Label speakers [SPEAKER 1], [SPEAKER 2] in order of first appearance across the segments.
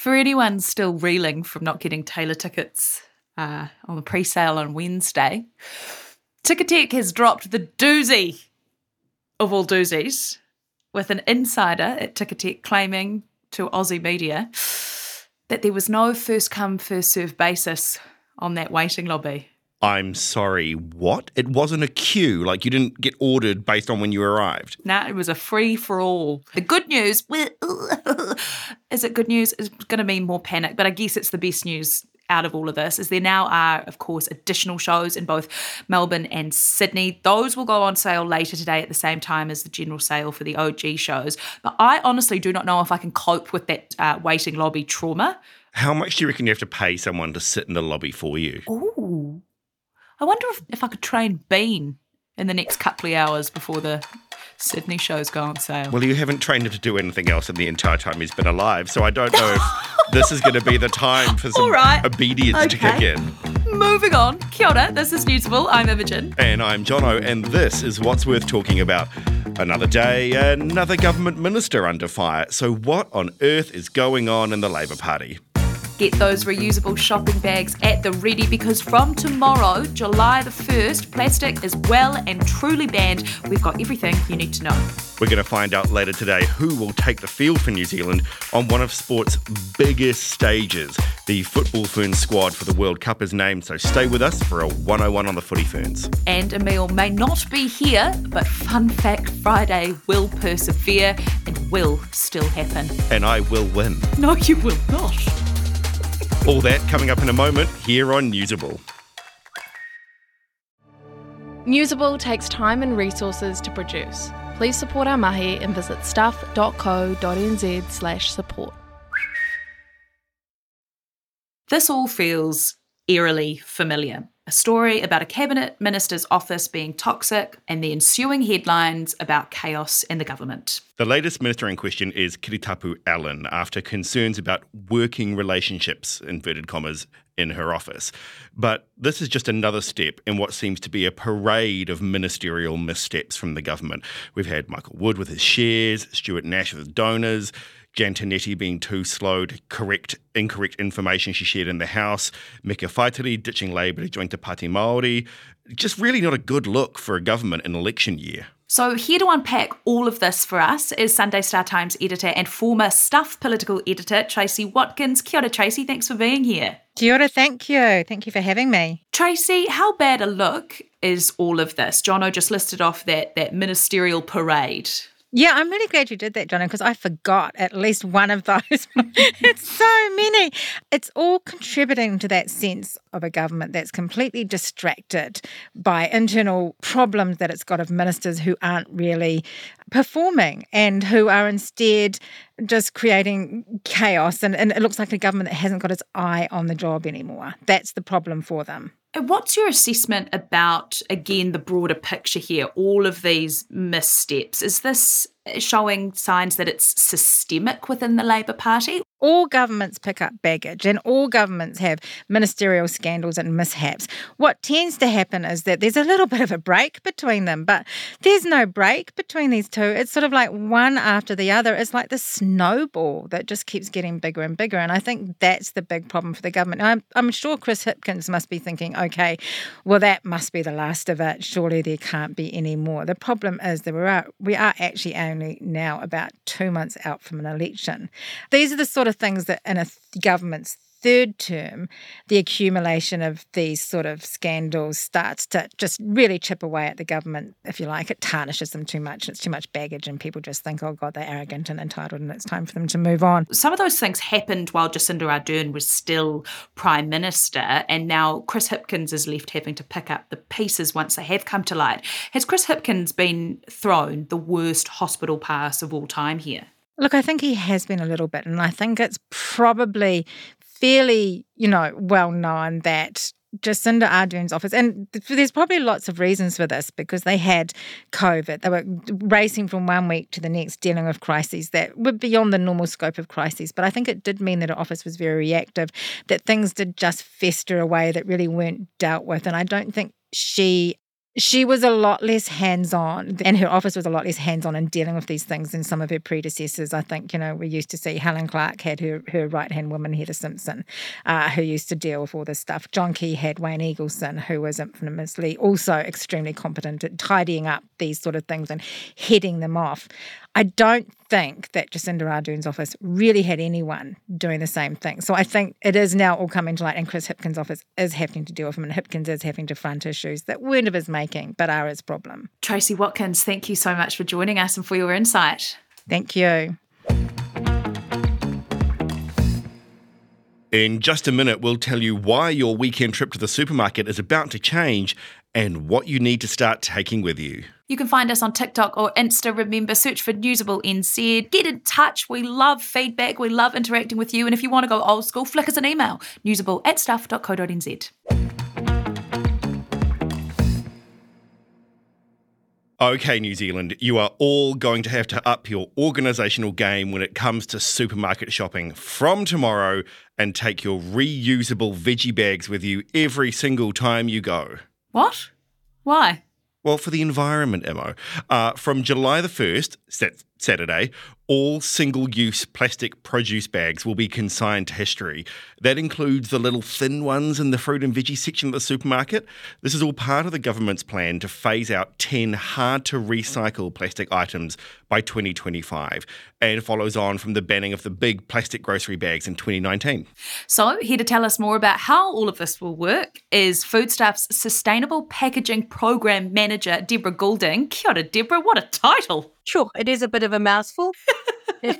[SPEAKER 1] For anyone still reeling from not getting Taylor tickets uh, on the pre sale on Wednesday, Ticketek has dropped the doozy of all doozies with an insider at Ticketek claiming to Aussie media that there was no first come, first serve basis on that waiting lobby.
[SPEAKER 2] I'm sorry, what? It wasn't a queue. Like you didn't get ordered based on when you arrived.
[SPEAKER 1] Nah, it was a free for all. The good news is it good news? It's going to mean more panic, but I guess it's the best news out of all of this is there now are of course additional shows in both Melbourne and Sydney those will go on sale later today at the same time as the general sale for the OG shows but I honestly do not know if I can cope with that uh, waiting lobby trauma
[SPEAKER 2] How much do you reckon you have to pay someone to sit in the lobby for you?
[SPEAKER 1] Ooh. I wonder if, if I could train Bean in the next couple of hours before the Sydney shows go on sale.
[SPEAKER 2] Well, you haven't trained him to do anything else in the entire time he's been alive, so I don't know if this is going to be the time for some
[SPEAKER 1] right.
[SPEAKER 2] obedience to kick
[SPEAKER 1] Okay.
[SPEAKER 2] in.
[SPEAKER 1] Moving on. Kia ora, this is Newsable. I'm Imogen.
[SPEAKER 2] And I'm Jono, and this is what's worth talking about. Another day, another government minister under fire. So, what on earth is going on in the Labour Party?
[SPEAKER 1] Get those reusable shopping bags at the ready because from tomorrow, July the 1st, plastic is well and truly banned. We've got everything you need to know.
[SPEAKER 2] We're going to find out later today who will take the field for New Zealand on one of sport's biggest stages. The Football Ferns squad for the World Cup is named, so stay with us for a 101 on the Footy Ferns.
[SPEAKER 1] And Emil may not be here, but Fun Fact Friday will persevere and will still happen.
[SPEAKER 2] And I will win.
[SPEAKER 1] No, you will not.
[SPEAKER 2] All that coming up in a moment here on Newsable.
[SPEAKER 3] Newsable takes time and resources to produce. Please support our mahi and visit stuff.co.nz slash support.
[SPEAKER 1] This all feels eerily familiar. A story about a cabinet minister's office being toxic and the ensuing headlines about chaos in the government.
[SPEAKER 2] The latest minister in question is Kiritapu Allen after concerns about working relationships, inverted commas, in her office. But this is just another step in what seems to be a parade of ministerial missteps from the government. We've had Michael Wood with his shares, Stuart Nash with donors, Jan Tinetti being too slow to correct incorrect information she shared in the House, Meka Whaitiri ditching Labour to join Te Pāti Māori. Just really not a good look for a government in election year.
[SPEAKER 1] So, here to unpack all of this for us is Sunday Star Times editor and former Stuff political editor Tracy Watkins. Kia ora, Tracy. Thanks for being here.
[SPEAKER 4] Kia ora, thank you. Thank you for having me.
[SPEAKER 1] Tracy, how bad a look is all of this? Jono just listed off that that ministerial parade.
[SPEAKER 4] Yeah, I'm really glad you did that, Johnny, because I forgot at least one of those. it's so many. It's all contributing to that sense of a government that's completely distracted by internal problems that it's got of ministers who aren't really performing and who are instead just creating chaos. And, and it looks like a government that hasn't got its eye on the job anymore. That's the problem for them.
[SPEAKER 1] What's your assessment about, again, the broader picture here, all of these missteps? Is this showing signs that it's systemic within the Labour Party?
[SPEAKER 4] all governments pick up baggage and all governments have ministerial scandals and mishaps. What tends to happen is that there's a little bit of a break between them, but there's no break between these two. It's sort of like one after the other. It's like the snowball that just keeps getting bigger and bigger. And I think that's the big problem for the government. I'm, I'm sure Chris Hipkins must be thinking, okay, well, that must be the last of it. Surely there can't be any more. The problem is that we are, we are actually only now about two months out from an election. These are the sort of things that in a th- government's third term, the accumulation of these sort of scandals starts to just really chip away at the government, if you like. It tarnishes them too much. It's too much baggage, and people just think, oh, God, they're arrogant and entitled, and it's time for them to move on.
[SPEAKER 1] Some of those things happened while Jacinda Ardern was still Prime Minister, and now Chris Hipkins is left having to pick up the pieces once they have come to light. Has Chris Hipkins been thrown the worst hospital pass of all time here?
[SPEAKER 4] Look, I think he has been a little bit, and I think it's probably fairly, you know, well known that Jacinda Ardern's office, and there's probably lots of reasons for this because they had COVID. They were racing from one week to the next, dealing with crises that were beyond the normal scope of crises. But I think it did mean that her office was very reactive, that things did just fester away that really weren't dealt with. And I don't think she she was a lot less hands on, and her office was a lot less hands on in dealing with these things than some of her predecessors. I think, you know, we used to see Helen Clark had her, her right hand woman, Heather Simpson, uh, who used to deal with all this stuff. John Key had Wayne Eagleson, who was infamously also extremely competent at tidying up these sort of things and heading them off. I don't think that Jacinda Ardern's office really had anyone doing the same thing. So I think it is now all coming to light, and Chris Hipkins' office is having to deal with him, and Hipkins is having to front issues that weren't of his making, but are his problem.
[SPEAKER 1] Tracy Watkins, thank you so much for joining us and for your insight.
[SPEAKER 4] Thank you.
[SPEAKER 2] In just a minute, we'll tell you why your weekend trip to the supermarket is about to change and what you need to start taking with you.
[SPEAKER 1] You can find us on TikTok or Insta. Remember, search for Newsable NZ. Get in touch. We love feedback. We love interacting with you. And if you want to go old school, flick us an email newsable at stuff.co.nz.
[SPEAKER 2] Okay, New Zealand, you are all going to have to up your organisational game when it comes to supermarket shopping from tomorrow and take your reusable veggie bags with you every single time you go.
[SPEAKER 1] What? Why?
[SPEAKER 2] Well, for the environment, Emo. Uh, from July the 1st, Saturday, all single use plastic produce bags will be consigned to history. That includes the little thin ones in the fruit and veggie section of the supermarket. This is all part of the government's plan to phase out 10 hard to recycle plastic items by 2025 and follows on from the banning of the big plastic grocery bags in 2019.
[SPEAKER 1] So, here to tell us more about how all of this will work is Foodstuff's Sustainable Packaging Program Manager, Deborah Goulding. Kia ora, Deborah, what a title!
[SPEAKER 5] Sure, it is a bit of a mouthful.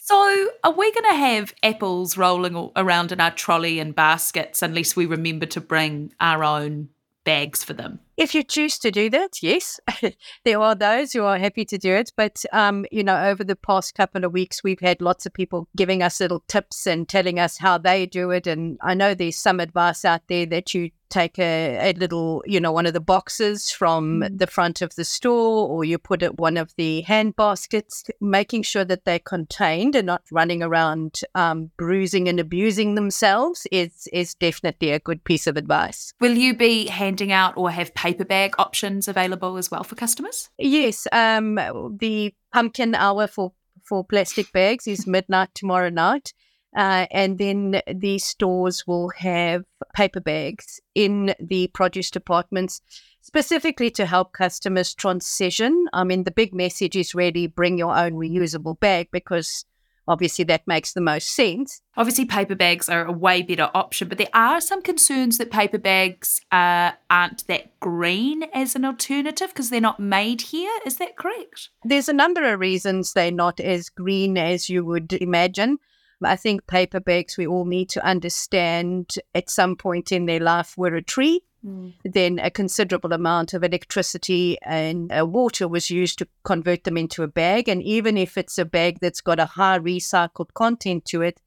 [SPEAKER 1] so, are we going to have apples rolling around in our trolley and baskets unless we remember to bring our own bags for them?
[SPEAKER 5] If you choose to do that, yes, there are those who are happy to do it. But um, you know, over the past couple of weeks, we've had lots of people giving us little tips and telling us how they do it. And I know there's some advice out there that you take a, a little, you know, one of the boxes from mm. the front of the store, or you put it one of the hand baskets, making sure that they're contained and not running around um, bruising and abusing themselves is is definitely a good piece of advice.
[SPEAKER 1] Will you be handing out or have paper bag options available as well for customers?
[SPEAKER 5] Yes, um, the pumpkin hour for for plastic bags is midnight tomorrow night. Uh, and then the stores will have paper bags in the produce departments specifically to help customers transition. I mean, the big message is really bring your own reusable bag because obviously that makes the most sense.
[SPEAKER 1] Obviously, paper bags are a way better option, but there are some concerns that paper bags uh, aren't that green as an alternative because they're not made here. Is that correct?
[SPEAKER 5] There's a number of reasons they're not as green as you would imagine. I think paper bags, we all need to understand at some point in their life were a tree. Mm. Then a considerable amount of electricity and uh, water was used to convert them into a bag. And even if it's a bag that's got a high recycled content to it,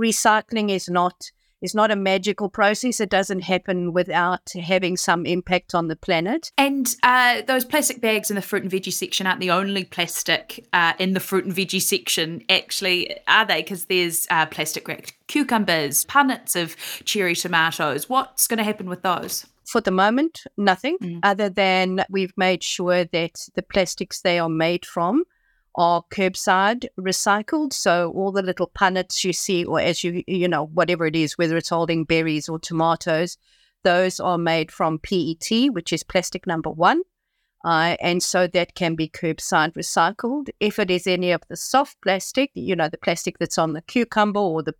[SPEAKER 5] recycling is not is not a magical process. It doesn't happen without having some impact on the planet.
[SPEAKER 1] And uh, those plastic bags in the fruit and veggie section aren't the only plastic uh, in the fruit and veggie section, actually, are they? Because there's uh, plastic wrapped cucumbers, punnets of cherry tomatoes. What's going to happen with those?
[SPEAKER 5] For the moment, nothing mm. other than we've made sure that the plastics they are made from are curbside recycled. So all the little punnets you see, or as you, you know, whatever it is, whether it's holding berries or tomatoes, those are made from PET, which is plastic number one. Uh, and so that can be curbside recycled. If it is any of the soft plastic, you know, the plastic that's on the cucumber or the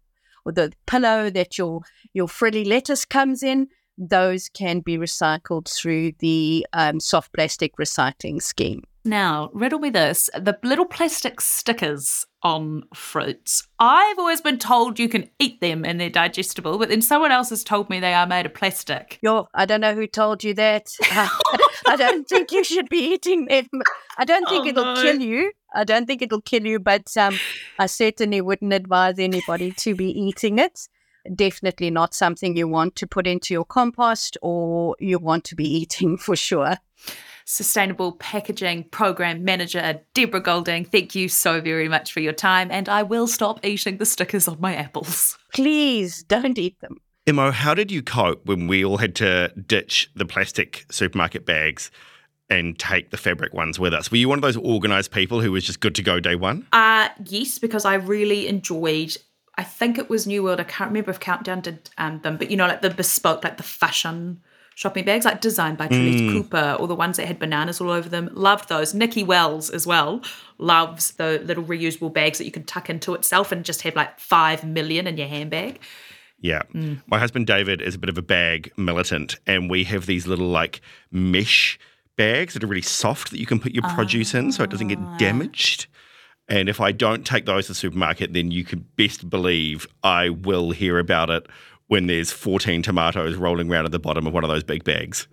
[SPEAKER 5] or the pillow that your your frilly lettuce comes in, those can be recycled through the um, soft plastic recycling scheme.
[SPEAKER 1] Now, riddle me this the little plastic stickers on fruits. I've always been told you can eat them and they're digestible, but then someone else has told me they are made of plastic.
[SPEAKER 5] Yo, I don't know who told you that. I don't think you should be eating them. I don't think oh, it'll no. kill you. I don't think it'll kill you, but um, I certainly wouldn't advise anybody to be eating it. Definitely not something you want to put into your compost or you want to be eating for sure.
[SPEAKER 1] Sustainable Packaging Program Manager, Deborah Golding, Thank you so very much for your time, and I will stop eating the stickers on my apples.
[SPEAKER 5] Please don't eat them.
[SPEAKER 2] Imo, how did you cope when we all had to ditch the plastic supermarket bags and take the fabric ones with us? Were you one of those organized people who was just good to go day one?
[SPEAKER 1] Uh yes, because I really enjoyed I think it was New World. I can't remember if Countdown did um, them, but you know, like the bespoke, like the fashion shopping bags, like designed by Trelise
[SPEAKER 2] Mm.
[SPEAKER 1] Cooper, or the ones that had bananas all over them. Loved those. Nikki Wells as well loves the little reusable bags that you can tuck into itself and just have like five million in your handbag.
[SPEAKER 2] Yeah. My husband David is a bit of a bag militant, and we have these little like mesh bags that are really soft that you can put your produce in so it doesn't get damaged. And if I don't take those to the supermarket, then you can best believe I will hear about it when there's 14 tomatoes rolling around at the bottom of one of those big bags.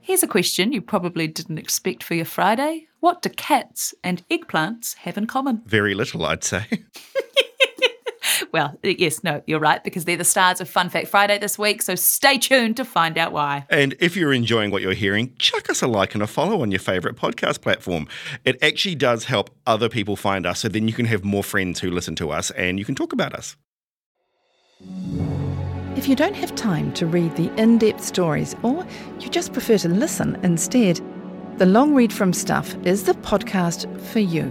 [SPEAKER 1] Here's a question you probably didn't expect for your Friday. What do cats and eggplants have in common?
[SPEAKER 2] Very little, I'd say.
[SPEAKER 1] Well, yes, no, you're right, because they're the stars of Fun Fact Friday this week, so stay tuned to find out why.
[SPEAKER 2] And if you're enjoying what you're hearing, chuck us a like and a follow on your favorite podcast platform. It actually does help other people find us, so then you can have more friends who listen to us and you can talk about us.
[SPEAKER 6] If you don't have time to read the in depth stories or you just prefer to listen instead, the Long Read from Stuff is the podcast for you.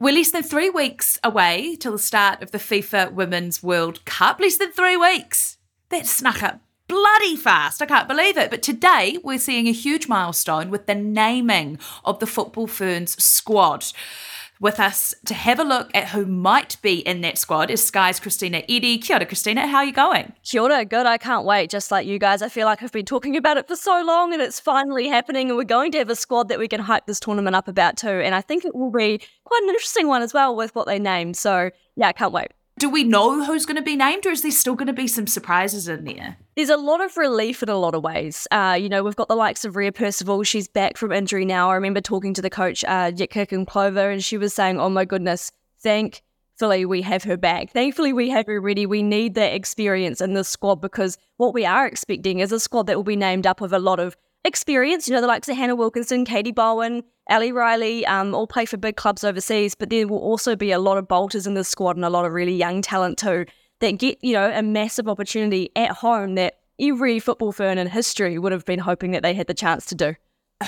[SPEAKER 1] We're less than three weeks away till the start of the FIFA Women's World Cup. Less than three weeks. That snuck up bloody fast. I can't believe it. But today we're seeing a huge milestone with the naming of the Football Ferns squad. With us to have a look at who might be in that squad is Sky's Christina Eddy. Kia ora, Christina. How are you going?
[SPEAKER 7] Kia ora, good. I can't wait. Just like you guys, I feel like I've been talking about it for so long and it's finally happening. And we're going to have a squad that we can hype this tournament up about too. And I think it will be quite an interesting one as well with what they name. So yeah, I can't wait.
[SPEAKER 1] Do we know who's going to be named or is there still going to be some surprises in there?
[SPEAKER 7] There's a lot of relief in a lot of ways. Uh, you know, we've got the likes of Ria Percival. She's back from injury now. I remember talking to the coach, uh, and Clover, and she was saying, oh my goodness, thankfully we have her back. Thankfully we have her ready. We need that experience in this squad because what we are expecting is a squad that will be named up with a lot of experience. You know, the likes of Hannah Wilkinson, Katie Bowen, Ali Riley, um, all play for big clubs overseas, but there will also be a lot of bolters in the squad and a lot of really young talent too that get, you know, a massive opportunity at home that every football fan in history would have been hoping that they had the chance to do.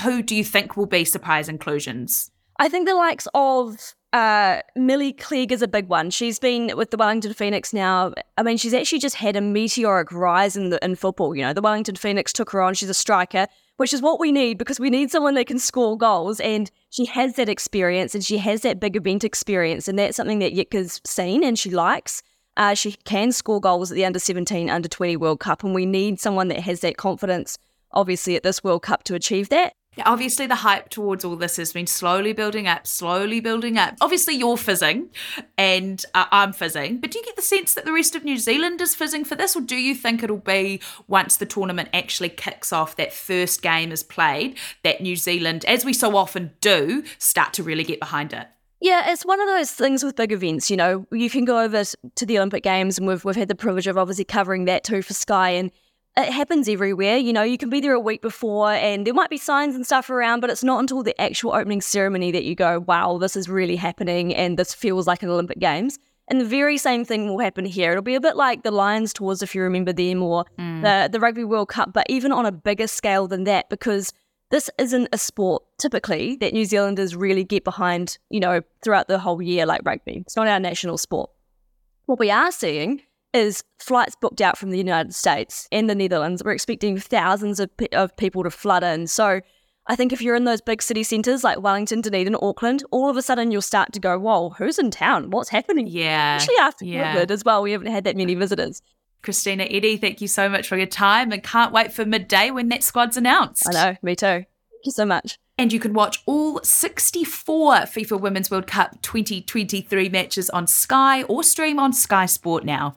[SPEAKER 1] Who do you think will be surprise inclusions?
[SPEAKER 7] I think the likes of uh, Milly Clegg is a big one. She's been with the Wellington Phoenix now. I mean, she's actually just had a meteoric rise in the in football. You know, the Wellington Phoenix took her on. She's a striker, which is what we need because we need someone that can score goals. And she has that experience and she has that big event experience, and that's something that Jitka's seen and she likes. Uh, she can score goals at the under 17, under 20 World Cup, and we need someone that has that confidence, obviously, at this World Cup to achieve that.
[SPEAKER 1] Yeah, obviously, the hype towards all this has been slowly building up, slowly building up. Obviously, you're fizzing and uh, I'm fizzing, but do you get the sense that the rest of New Zealand is fizzing for this, or do you think it'll be once the tournament actually kicks off, that first game is played, that New Zealand, as we so often do, start to really get behind it?
[SPEAKER 7] Yeah, it's one of those things with big events. You know, you can go over to the Olympic Games, and we've we've had the privilege of obviously covering that too for Sky, and it happens everywhere. You know, you can be there a week before, and there might be signs and stuff around, but it's not until the actual opening ceremony that you go, "Wow, this is really happening," and this feels like an Olympic Games. And the very same thing will happen here. It'll be a bit like the Lions tours, if you remember them, or mm. the the Rugby World Cup, but even on a bigger scale than that, because this isn't a sport typically that New Zealanders really get behind, you know, throughout the whole year like rugby. It's not our national sport. What we are seeing is flights booked out from the United States and the Netherlands. We're expecting thousands of, pe- of people to flood in. So I think if you're in those big city centres like Wellington, Dunedin, Auckland, all of a sudden you'll start to go, whoa, who's in town? What's happening?
[SPEAKER 1] Yeah.
[SPEAKER 7] Especially after
[SPEAKER 1] yeah.
[SPEAKER 7] COVID as well. We haven't had that many visitors.
[SPEAKER 1] Christina Eddy, thank you so much for your time and can't wait for midday when that squad's announced.
[SPEAKER 7] I know, me too. Thank you so much.
[SPEAKER 1] And you can watch all 64 FIFA Women's World Cup 2023 matches on Sky or stream on Sky Sport now.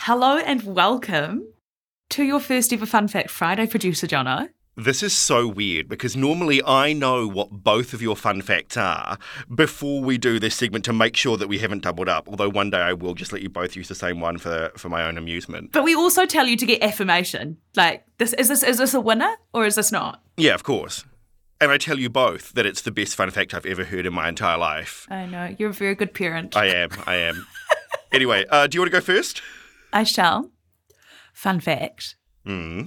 [SPEAKER 1] Hello and welcome to your first ever Fun Fact Friday, producer Jono.
[SPEAKER 2] This is so weird because normally I know what both of your fun facts are before we do this segment to make sure that we haven't doubled up. Although one day I will just let you both use the same one for for my own amusement.
[SPEAKER 1] But we also tell you to get affirmation. Like, this is this is this a winner or is this not?
[SPEAKER 2] Yeah, of course. And I tell you both that it's the best fun fact I've ever heard in my entire life.
[SPEAKER 1] I know you're a very good parent.
[SPEAKER 2] I am. I am. anyway, uh, do you want to go first?
[SPEAKER 1] I shall. Fun fact:
[SPEAKER 2] Hmm.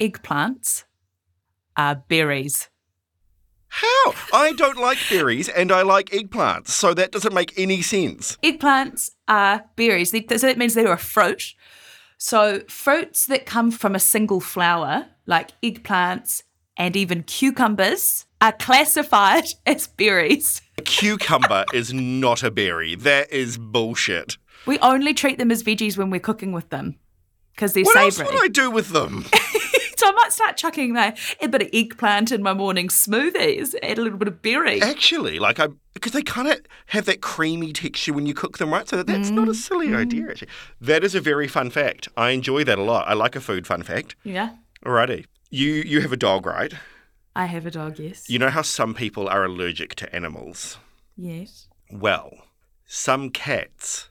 [SPEAKER 1] eggplants are berries.
[SPEAKER 2] How? I don't like berries and I like eggplants, so that doesn't make any sense.
[SPEAKER 1] Eggplants are berries. So that means they're a fruit. So fruits that come from a single flower, like eggplants and even cucumbers, are classified as berries.
[SPEAKER 2] A cucumber is not a berry. That is bullshit.
[SPEAKER 1] We only treat them as veggies when we're cooking with them because they're
[SPEAKER 2] What else would I do with them?
[SPEAKER 1] so I might start chucking my, a bit of eggplant in my morning smoothies, add a little bit of berry.
[SPEAKER 2] Actually, like I because they kind of have that creamy texture when you cook them, right? So that, that's not a silly mm-hmm. idea. Actually, that is a very fun fact. I enjoy that a lot. I like a food fun fact.
[SPEAKER 1] Yeah,
[SPEAKER 2] Alrighty, you you have a dog, right?
[SPEAKER 1] I have a dog, yes.
[SPEAKER 2] You know how some people are allergic to animals.
[SPEAKER 1] yes.
[SPEAKER 2] Well, some cats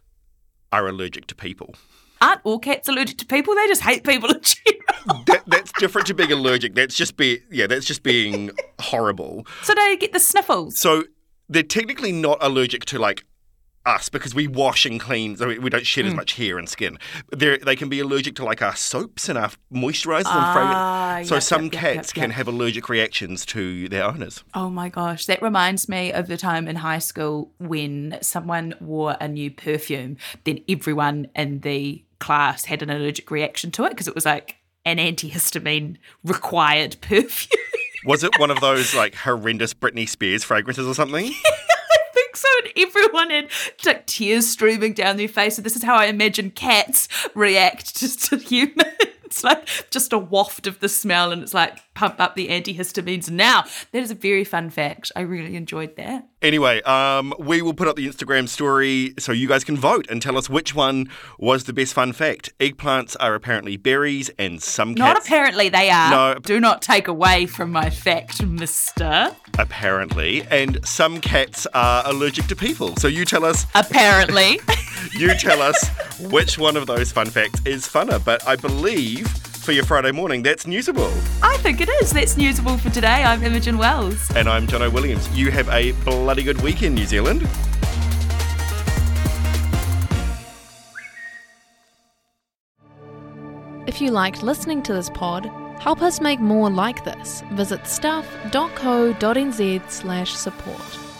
[SPEAKER 2] are allergic to people.
[SPEAKER 1] Aren't all cats allergic to people? They just hate people in general.
[SPEAKER 2] That, that's different to being allergic. That's just be yeah. That's just being horrible.
[SPEAKER 1] So they get the sniffles.
[SPEAKER 2] So they're technically not allergic to like us because we wash and clean, so we we don't shed as much hair and skin. They're, they can be allergic to like our soaps and our moisturizers and
[SPEAKER 1] Ah,
[SPEAKER 2] fragrances. So
[SPEAKER 1] yep,
[SPEAKER 2] some
[SPEAKER 1] yep,
[SPEAKER 2] cats
[SPEAKER 1] yep,
[SPEAKER 2] can have allergic reactions to their owners.
[SPEAKER 1] Oh my gosh, that reminds me of the time in high school when someone wore a new perfume, then everyone in the class had an allergic reaction to it because it was like an antihistamine required perfume.
[SPEAKER 2] Was it one of those like horrendous Britney Spears fragrances or something?
[SPEAKER 1] I so. And everyone had like tears streaming down their face. And this is how I imagine cats react just to humans. It's like just a waft of the smell, and it's like pump up the antihistamines. Now, that is a very fun fact. I really enjoyed that.
[SPEAKER 2] Anyway, um, we will put up the Instagram story so you guys can vote and tell us which one was the best fun fact. Eggplants are apparently berries, and some cats...
[SPEAKER 1] Not apparently they are.
[SPEAKER 2] No.
[SPEAKER 1] Do not take away from my fact, mister.
[SPEAKER 2] apparently, and some cats are allergic to people. So you tell us
[SPEAKER 1] Apparently.
[SPEAKER 2] you tell us which one of those fun facts is funner. But I believe for your Friday morning, that's newsable.
[SPEAKER 1] I think it is. That's newsable for today. I'm Imogen Wells.
[SPEAKER 2] And I'm Jono Williams. You have a bloody good week in New Zealand.
[SPEAKER 3] If you liked listening to this pod, help us make more like this. Visit stuff.co.nz slash support.